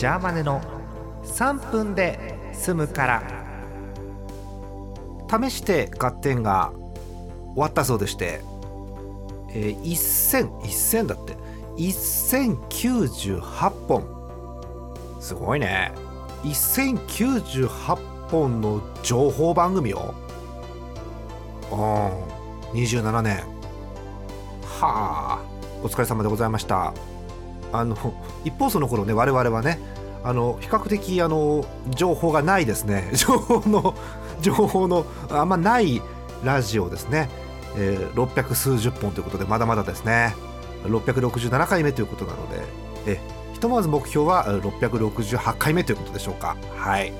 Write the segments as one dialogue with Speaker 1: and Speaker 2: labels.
Speaker 1: ジャーマネの3分で済むから。試して合点が終わったそうでして、えー、1000、1000だって。1098本。すごいね。1098本の情報番組を。うん。27年。はあ。お疲れ様でございました。あの一方その頃ね我々はねあの比較的あの情報がないですね。情報の情報のあんまないラジオですね、えー、600数十本ということでまだまだですね。667回目ということなのでえひとまず目標は668回目ということでしょうか。はい。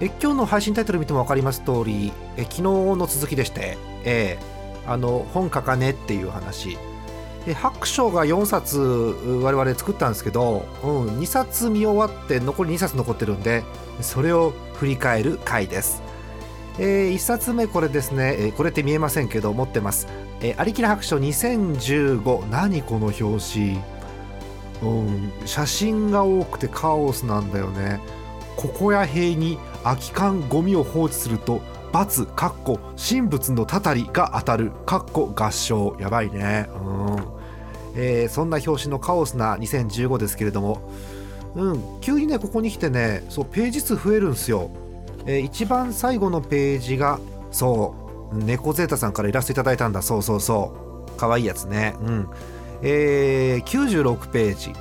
Speaker 1: え今日の配信タイトル見ても分かります通りえ昨日の続きでして、えー、あの本書かねっていう話。え白書が4冊我々作ったんですけど、うん、2冊見終わって残り2冊残ってるんでそれを振り返る回です、えー、1冊目これですね、えー、これって見えませんけど持ってます「えー、ありきら白書2015」何この表紙、うん、写真が多くてカオスなんだよね。ここや塀に空き缶ゴミを放置すると罰かっこ神仏のたたりが当たるかっこ合唱。やばいね。うん、えー、そんな表紙のカオスな2015ですけれども。うん。急にねここに来てねそうページ数増えるんですよ、えー、一番最後のページがそう猫ゼータさんからイラストいただいたんだ。そうそうそう。かわいいやつね。うん。えー、96ページ。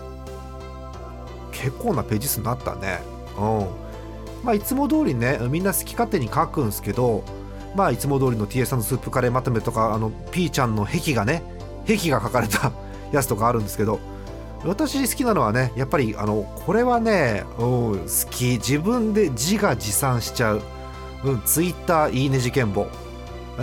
Speaker 1: 結構なページ数になったね。うん。まあ、いつも通りねみんな好き勝手に書くんですけどまあいつも通りの TS さんのスープカレーまとめとかあの P ちゃんの壁がね壁が書かれた やつとかあるんですけど私好きなのはねやっぱりあのこれはね、うん、好き。自分で自画自賛しちゃう、うん、ツイッターいいね事件簿。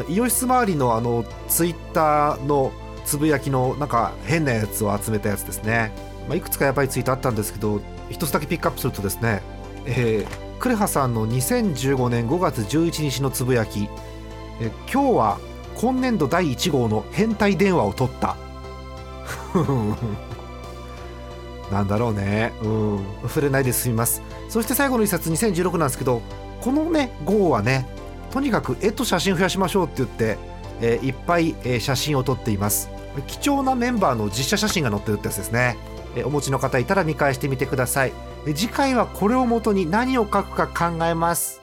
Speaker 1: イオシス周りのあのツイッターのつぶやきのなんか変なやつを集めたやつですね、まあ、いくつかやっぱりツイートあったんですけど一つだけピックアップするとですねえークレハさんの2015年5月11日のつぶやき。え今日は今年度第1号の変態電話を取った。なんだろうね。うん。触れないで済みます。そして最後の一冊2016なんですけどこのね号はねとにかく絵と写真増やしましょうって言って、えー、いっぱい、えー、写真を撮っています。貴重なメンバーの実写写真が載ってるってやつですね、えー、お持ちの方いたら見返してみてください。次回はこれをもとに何を書くか考えます。